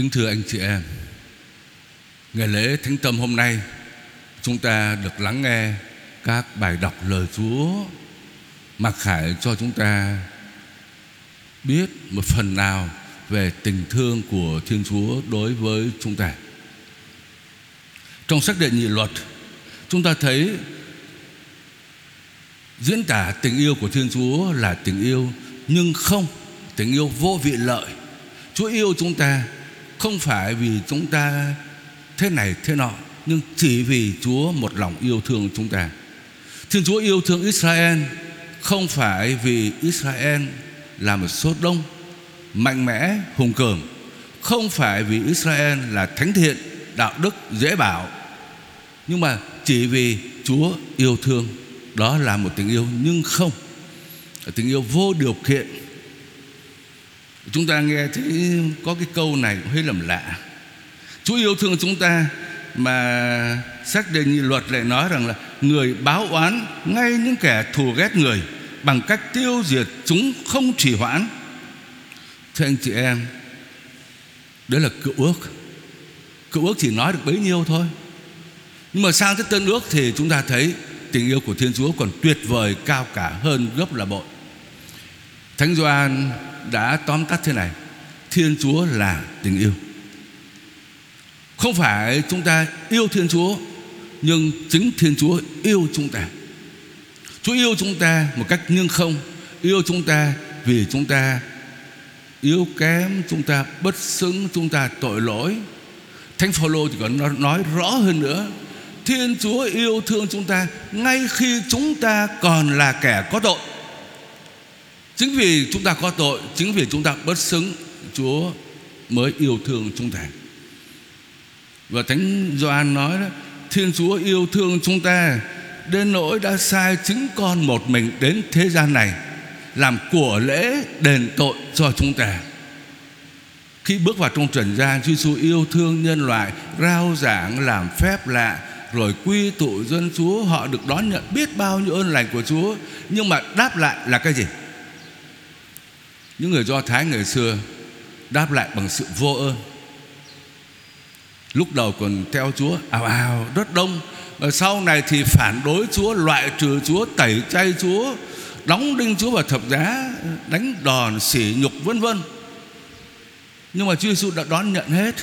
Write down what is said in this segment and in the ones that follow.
Kính thưa anh chị em, Ngày lễ Thánh Tâm hôm nay, Chúng ta được lắng nghe Các bài đọc lời Chúa Mặc khải cho chúng ta Biết một phần nào Về tình thương của Thiên Chúa Đối với chúng ta. Trong sách đệ nhị luật, Chúng ta thấy Diễn tả tình yêu của Thiên Chúa Là tình yêu, Nhưng không, Tình yêu vô vị lợi. Chúa yêu chúng ta không phải vì chúng ta thế này thế nọ nhưng chỉ vì Chúa một lòng yêu thương chúng ta. Thiên Chúa yêu thương Israel không phải vì Israel là một số đông mạnh mẽ hùng cường, không phải vì Israel là thánh thiện, đạo đức dễ bảo, nhưng mà chỉ vì Chúa yêu thương đó là một tình yêu. Nhưng không tình yêu vô điều kiện. Chúng ta nghe thấy có cái câu này cũng hơi lầm lạ. Chúa yêu thương chúng ta Mà xác đề nghị luật lại nói rằng là Người báo oán ngay những kẻ thù ghét người Bằng cách tiêu diệt chúng không trì hoãn. Thưa anh chị em, Đấy là cựu ước. Cựu ước chỉ nói được bấy nhiêu thôi. Nhưng mà sang tới tân ước thì chúng ta thấy Tình yêu của Thiên Chúa còn tuyệt vời, cao cả hơn gấp là bội. Thánh Gioan đã tóm tắt thế này. Thiên Chúa là tình yêu. Không phải chúng ta yêu Thiên Chúa, Nhưng chính Thiên Chúa yêu chúng ta. Chúa yêu chúng ta một cách nhưng không, Yêu chúng ta vì chúng ta yếu kém Chúng ta, bất xứng Chúng ta, tội lỗi. Thánh Phaolô thì còn nói rõ hơn nữa, Thiên Chúa yêu thương chúng ta Ngay khi chúng ta còn là kẻ có tội. Chính vì chúng ta có tội, Chính vì chúng ta bất xứng, Chúa mới yêu thương chúng ta. Và Thánh Gioan nói đó, Thiên Chúa yêu thương chúng ta, Đến nỗi đã sai chính con một mình Đến thế gian này, Làm của lễ đền tội cho chúng ta. Khi bước vào trong trần gian Chúa Giêsu yêu thương nhân loại, Rao giảng, làm phép lạ, Rồi quy tụ dân Chúa, Họ được đón nhận biết bao nhiêu ơn lành của Chúa, Nhưng mà đáp lại là cái gì? Những người Do Thái ngày xưa Đáp lại bằng sự vô ơn. Lúc đầu còn theo Chúa, ào ào, rất đông. Và sau này thì phản đối Chúa, Loại trừ Chúa, Tẩy chay Chúa, Đóng đinh Chúa vào thập giá, Đánh đòn, sỉ nhục, vân vân. Nhưng mà Chúa Giêsu đã đón nhận hết.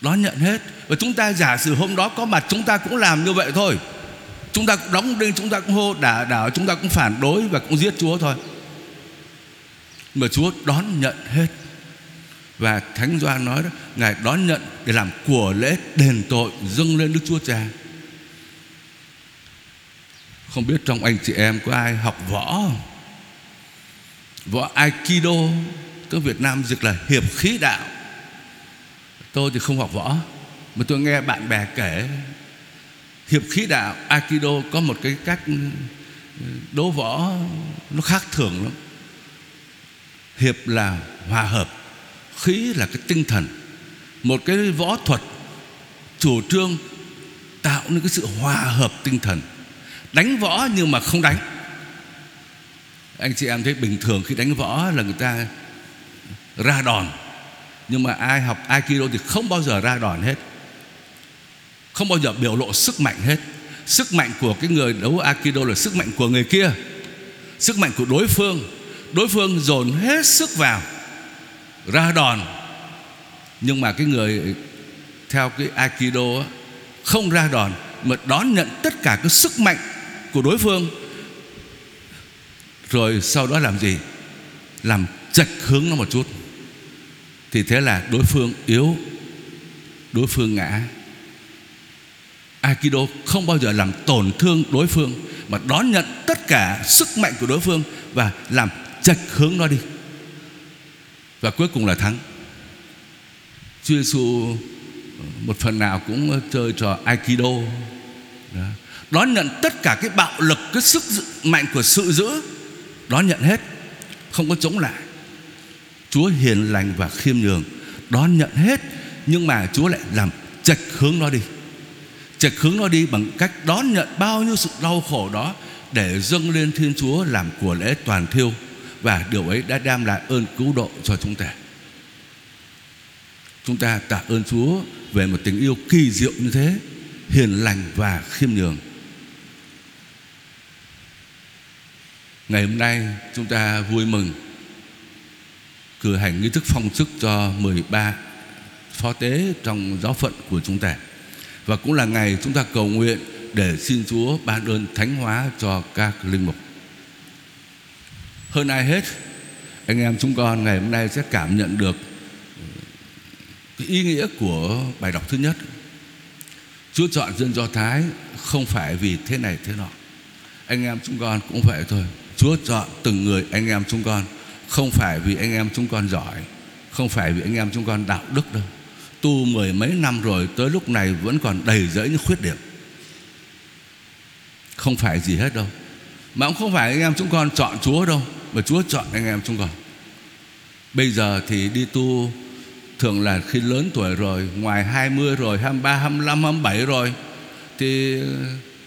Đón nhận hết. Và chúng ta giả sử hôm đó có mặt, Chúng ta cũng làm như vậy thôi. Chúng ta cũng đóng đinh, Chúng ta cũng hô đả đảo, Chúng ta cũng phản đối Và cũng giết Chúa thôi mà Chúa đón nhận hết. Và Thánh Doan nói đó, Ngài đón nhận để làm của lễ đền tội dâng lên Đức Chúa Cha. Không biết trong anh chị em có ai học võ không? Võ Aikido Tiếng Việt Nam dịch là hiệp khí đạo. Tôi thì không học võ, Mà tôi nghe bạn bè kể. Hiệp khí đạo Aikido có một cái cách ừ, đấu võ Nó khác thường lắm. Hiệp là hòa hợp, Khí là cái tinh thần. Một cái võ thuật, Chủ trương Tạo nên cái sự hòa hợp tinh thần. Đánh võ nhưng mà không đánh. Anh chị em thấy bình thường khi đánh võ là người ta Ra đòn. Nhưng mà ai học Aikido thì không bao giờ ra đòn hết. Không bao giờ biểu lộ sức mạnh hết. Sức mạnh của cái người đấu Aikido là sức mạnh của người kia. Sức mạnh của đối phương đối phương dồn hết sức vào, ra đòn. Nhưng mà cái người theo cái aikido không ra đòn, mà đón nhận tất cả cái sức mạnh của đối phương. Rồi sau đó làm gì? Làm chạch hướng nó một chút. Thì thế là đối phương yếu, đối phương ngã. Aikido không bao giờ làm tổn thương đối phương, Mà đón nhận tất cả sức mạnh của đối phương Và làm chạch hướng nó đi. Và cuối cùng là thắng. Chúa Giêsu một phần nào cũng chơi trò Aikido. Đó. đón nhận tất cả cái bạo lực, cái sức mạnh của sự giữ. Đón nhận hết. Không có chống lại. Chúa hiền lành và khiêm nhường. Đón nhận hết. Nhưng mà Chúa lại làm chạch hướng nó đi. Chạch hướng nó đi bằng cách đón nhận bao nhiêu sự đau khổ đó để dâng lên Thiên Chúa làm của lễ toàn thiêu và điều ấy đã đem lại ơn cứu độ cho chúng ta Chúng ta tạ ơn Chúa về một tình yêu kỳ diệu như thế, hiền lành và khiêm nhường. Ngày hôm nay chúng ta vui mừng cử hành nghi thức phong chức cho 13 phó tế trong giáo phận của chúng ta. Và cũng là ngày chúng ta cầu nguyện để xin Chúa ban ơn thánh hóa cho các linh mục. Hơn ai hết, anh em chúng con ngày hôm nay sẽ cảm nhận được cái ý nghĩa của bài đọc thứ nhất. Chúa chọn dân Do Thái không phải vì thế này thế nọ. Anh em chúng con cũng vậy thôi. Chúa chọn từng người anh em chúng con không phải vì anh em chúng con giỏi, không phải vì anh em chúng con đạo đức đâu. Tu mười mấy năm rồi tới lúc này vẫn còn đầy rẫy những khuyết điểm. Không phải gì hết đâu. Mà cũng không phải anh em chúng con chọn Chúa đâu, mà Chúa chọn anh em chúng con. Bây giờ thì đi tu thường là khi lớn tuổi rồi, ngoài 20 rồi, 23, 25, 27 rồi thì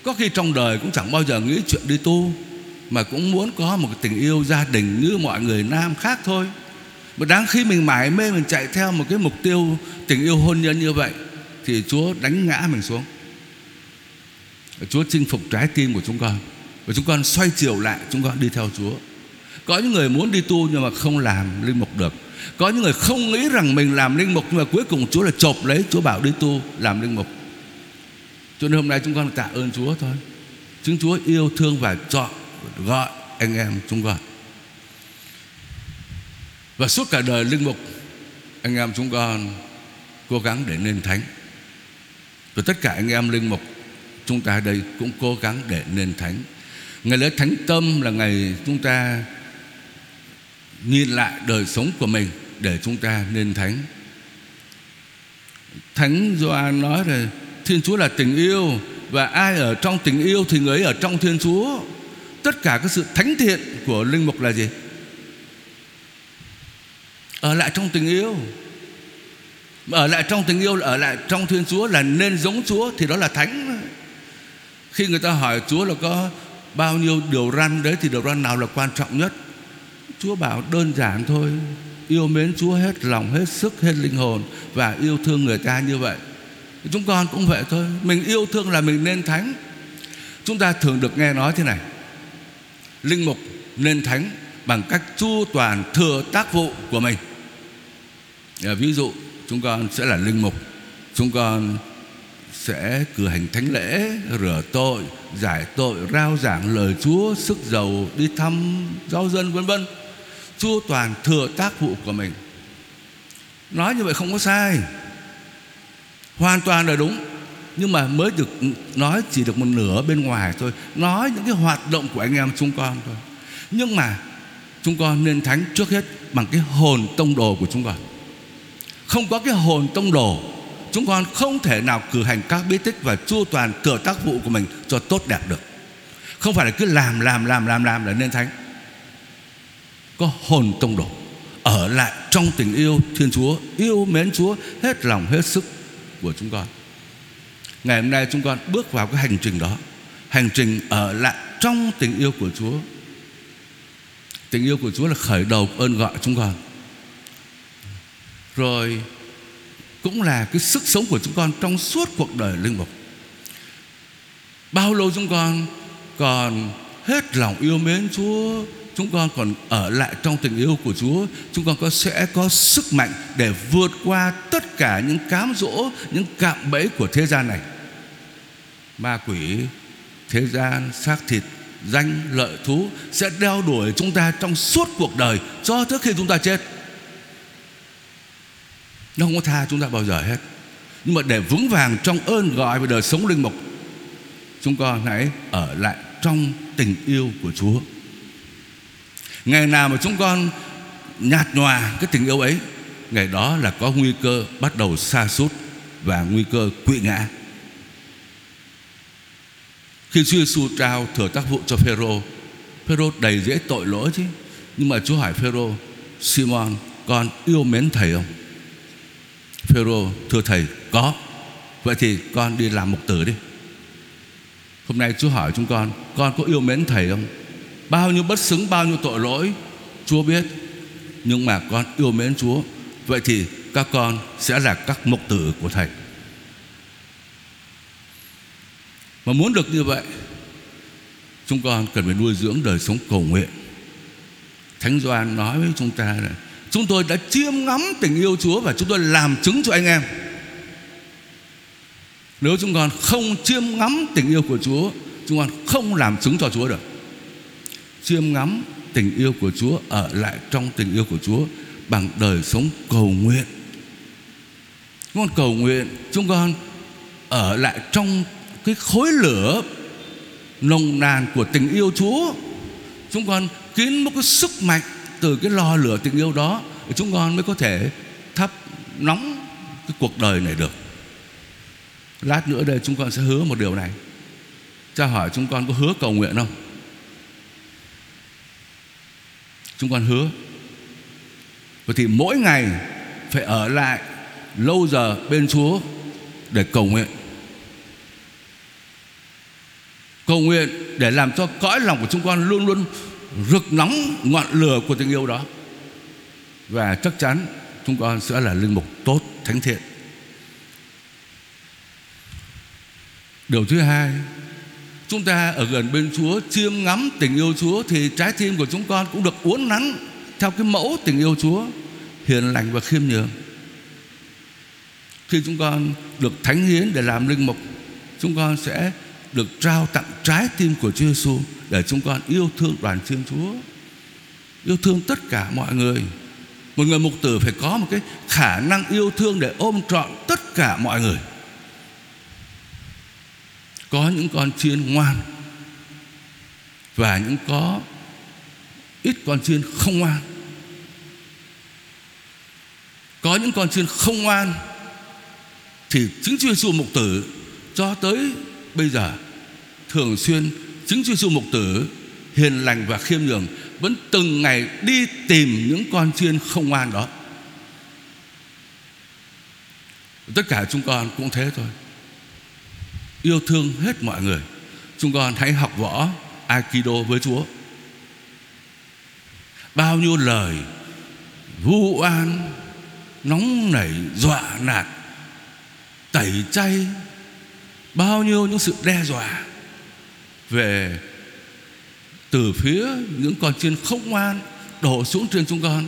có khi trong đời cũng chẳng bao giờ nghĩ chuyện đi tu mà cũng muốn có một tình yêu gia đình như mọi người nam khác thôi. Mà đáng khi mình mải mê mình chạy theo một cái mục tiêu tình yêu hôn nhân như vậy thì Chúa đánh ngã mình xuống. Chúa chinh phục trái tim của chúng con. Và chúng con xoay chiều lại chúng con đi theo Chúa có những người muốn đi tu nhưng mà không làm linh mục được. Có những người không nghĩ rằng mình làm linh mục nhưng mà cuối cùng Chúa là chộp lấy, Chúa bảo đi tu, làm linh mục. Cho nên hôm nay chúng con tạ ơn Chúa thôi. Chúng Chúa yêu thương và chọn, gọi anh em chúng con. Và suốt cả đời linh mục, anh em chúng con cố gắng để nên thánh. Và tất cả anh em linh mục, chúng ta đây cũng cố gắng để nên thánh. Ngày lễ thánh tâm là ngày chúng ta nhìn lại đời sống của mình để chúng ta nên thánh. Thánh Gioan nói là thiên chúa là tình yêu và ai ở trong tình yêu thì người ấy ở trong thiên chúa. Tất cả các sự thánh thiện của linh mục là gì? Ở lại trong tình yêu. Ở lại trong tình yêu, ở lại trong thiên chúa là nên giống chúa thì đó là thánh. Khi người ta hỏi chúa là có bao nhiêu điều răn đấy thì điều răn nào là quan trọng nhất? Chúa bảo đơn giản thôi, yêu mến chúa hết lòng, hết sức, hết linh hồn và yêu thương người ta như vậy. Chúng con cũng vậy thôi, mình yêu thương là mình nên thánh. Chúng ta thường được nghe nói thế này, linh mục nên thánh bằng cách chu toàn thừa tác vụ của mình. Ờ, ví dụ, chúng con sẽ là linh mục, chúng con sẽ cử hành thánh lễ, rửa tội, giải tội, rao giảng lời chúa, sức giàu đi thăm giáo dân, vân vân chu toàn thừa tác vụ của mình. Nói như vậy không có sai. Hoàn toàn là đúng. Nhưng mà mới được nói chỉ được một nửa bên ngoài thôi. Nói những cái hoạt động của anh em chúng con thôi. Nhưng mà chúng con nên thánh trước hết bằng cái hồn tông đồ của chúng con. Không có cái hồn tông đồ, chúng con không thể nào cử hành các bí tích và chu toàn thừa tác vụ của mình cho tốt đẹp được. Không phải là cứ làm làm làm làm làm là nên thánh có hồn tông đồ. Ở lại trong tình yêu thiên chúa, yêu mến chúa hết lòng, hết sức của chúng con. Ngày hôm nay chúng con bước vào cái hành trình đó. Hành trình ở lại trong tình yêu của Chúa. Tình yêu của Chúa là khởi đầu ơn gọi chúng con. Rồi cũng là cái sức sống của chúng con trong suốt cuộc đời linh mục. Bao lâu chúng con còn hết lòng yêu mến Chúa Chúng con còn ở lại trong tình yêu của Chúa. Chúng con có, sẽ có sức mạnh để vượt qua tất cả những cám dỗ, Những cạm bẫy của thế gian này. Ma quỷ, thế gian, xác thịt, danh, lợi, thú sẽ đeo đuổi chúng ta trong suốt cuộc đời cho tới khi chúng ta chết. Nó không có tha chúng ta bao giờ hết. Nhưng mà để vững vàng trong ơn gọi và đời sống linh mục, chúng con hãy ở lại trong tình yêu của Chúa ngày nào mà chúng con nhạt nhòa cái tình yêu ấy ngày đó là có nguy cơ bắt đầu xa sút và nguy cơ quỵ ngã khi Chúa Giêsu trao thừa tác vụ cho Phêrô, Phêrô đầy dễ tội lỗi chứ. Nhưng mà Chúa hỏi Phêrô, Simon, con yêu mến thầy không? Phêrô thưa thầy, có. Vậy thì con đi làm mục tử đi. Hôm nay Chúa hỏi chúng con, con có yêu mến thầy không? Bao nhiêu bất xứng, bao nhiêu tội lỗi, Chúa biết. Nhưng mà con yêu mến Chúa. Vậy thì các con sẽ là các mục tử của thầy mà muốn được như vậy chúng con cần phải nuôi dưỡng đời sống cầu nguyện thánh doan nói với chúng ta là chúng tôi đã chiêm ngắm tình yêu chúa và chúng tôi làm chứng cho anh em nếu chúng con không chiêm ngắm tình yêu của chúa chúng con không làm chứng cho chúa được chiêm ngắm tình yêu của chúa, ở lại trong tình yêu của chúa bằng đời sống cầu nguyện. Chúng con cầu nguyện, chúng con ở lại trong cái khối lửa nồng nàn của tình yêu Chúa. Chúng con kiến một cái sức mạnh từ cái lò lửa tình yêu đó chúng con mới có thể thắp nóng cái cuộc đời này được. Lát nữa đây chúng con sẽ hứa một điều này. Cha hỏi chúng con có hứa cầu nguyện không? Chúng con hứa. Vậy thì mỗi ngày phải ở lại lâu giờ bên Chúa để cầu nguyện. Cầu nguyện để làm cho cõi lòng của chúng con luôn luôn rực nóng, ngọn lửa của tình yêu đó. Và chắc chắn chúng con sẽ là linh mục tốt, thánh thiện. Điều thứ hai chúng ta ở gần bên Chúa chiêm ngắm tình yêu Chúa thì trái tim của chúng con cũng được uốn nắn theo cái mẫu tình yêu Chúa hiền lành và khiêm nhường khi chúng con được thánh hiến để làm linh mục chúng con sẽ được trao tặng trái tim của Chúa Giêsu để chúng con yêu thương đoàn chiên Chúa, yêu thương tất cả mọi người. Một người mục tử phải có một cái khả năng yêu thương để ôm trọn tất cả mọi người. Có những con chiên ngoan và những có ít con chiên không ngoan. Có những con chiên không ngoan thì chính Chúa Giêsu mục tử cho tới bây giờ thường xuyên chính Chúa Giêsu mục tử hiền lành và khiêm nhường vẫn từng ngày đi tìm những con chiên không ngoan đó. Tất cả chúng con cũng thế thôi. Yêu thương hết mọi người. Chúng con hãy học võ Aikido với Chúa. Bao nhiêu lời vu oan, nóng nảy, dọa nạt, tẩy chay, bao nhiêu những sự đe dọa về từ phía những con chiên không ngoan đổ xuống trên chúng con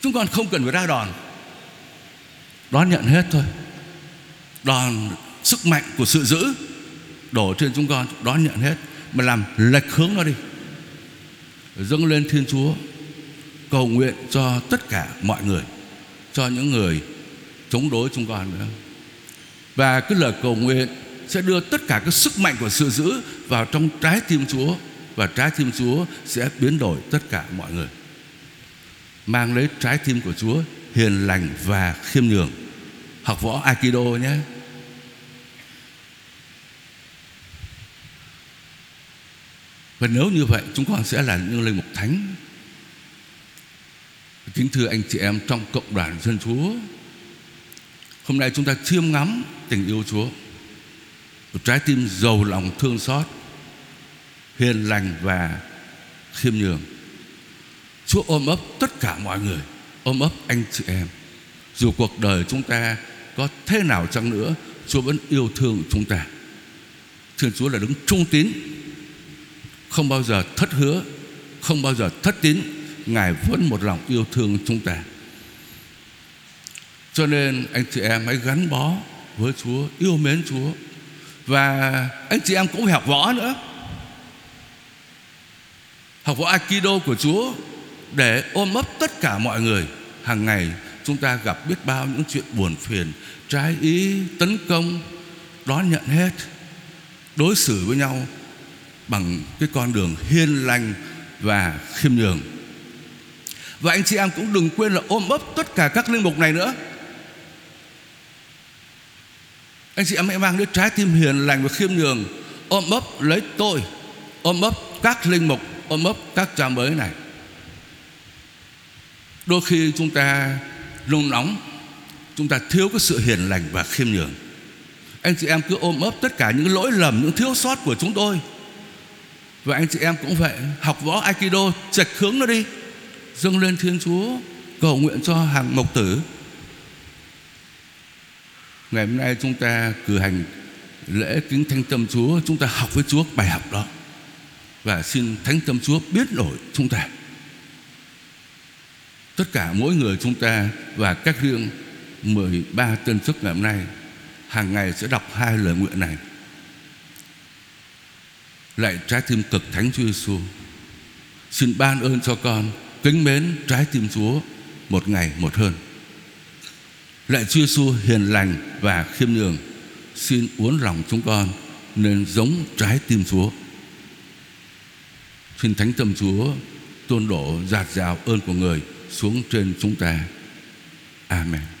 chúng con không cần phải ra đòn đón nhận hết thôi đòn sức mạnh của sự giữ đổ trên chúng con, đón nhận hết, mà làm lệch hướng nó đi dâng lên thiên chúa, cầu nguyện cho tất cả mọi người, cho những người chống đối chúng con nữa và cái lời cầu nguyện sẽ đưa tất cả cái sức mạnh của sự giữ vào trong trái tim Chúa, và trái tim Chúa sẽ biến đổi tất cả mọi người. Mang lấy trái tim của Chúa hiền lành và khiêm nhường. Học võ Aikido nhé. Và nếu như vậy, chúng con sẽ là những linh mục thánh. Kính thưa anh chị em trong cộng đoàn dân Chúa, Hôm nay chúng ta chiêm ngắm tình yêu Chúa. Một trái tim giàu lòng thương xót, hiền lành và khiêm nhường. Chúa ôm ấp tất cả mọi người, ôm ấp anh chị em. Dù cuộc đời chúng ta có thế nào chăng nữa, Chúa vẫn yêu thương chúng ta. Thiên Chúa là đứng trung tín không bao giờ thất hứa Không bao giờ thất tín. Ngài vẫn một lòng yêu thương chúng ta. Cho nên anh chị em hãy gắn bó với Chúa Yêu mến Chúa. Và anh chị em cũng phải học võ nữa. Học võ Aikido của Chúa Để ôm ấp tất cả mọi người. Hàng ngày chúng ta gặp biết bao những chuyện buồn phiền Trái ý, tấn công Đón nhận hết Đối xử với nhau. Bằng cái con đường hiền lành Và khiêm nhường. Và anh chị em cũng đừng quên là ôm ấp tất cả các linh mục này nữa. Anh chị em hãy mang đứa trái tim hiền lành và khiêm nhường, Ôm ấp lấy tôi, Ôm ấp các linh mục, Ôm ấp các cha mới này. Đôi khi chúng ta nung nóng, Chúng ta thiếu cái sự hiền lành và khiêm nhường. Anh chị em cứ ôm ấp tất cả những lỗi lầm, Những thiếu sót của chúng tôi. Và anh chị em cũng vậy. Học võ Aikido Chạch hướng nó đi. Dâng lên Thiên Chúa, Cầu nguyện cho hàng mộc tử. Ngày hôm nay chúng ta cử hành lễ kính thánh tâm Chúa. Chúng ta học với Chúa bài học đó. Và xin thánh tâm Chúa biết nổi chúng ta. Tất cả mỗi người chúng ta và các riêng 13 tân chức ngày hôm nay, hàng ngày sẽ đọc hai lời nguyện này lại trái tim cực thánh Chúa Giêsu xin ban ơn cho con, kính mến trái tim Chúa một ngày một hơn. Lại Chúa Giêsu hiền lành và khiêm nhường, xin uốn lòng chúng con nên giống trái tim Chúa. Xin thánh tâm Chúa tôn đổ giạt rào ơn của người xuống trên chúng ta. Amen.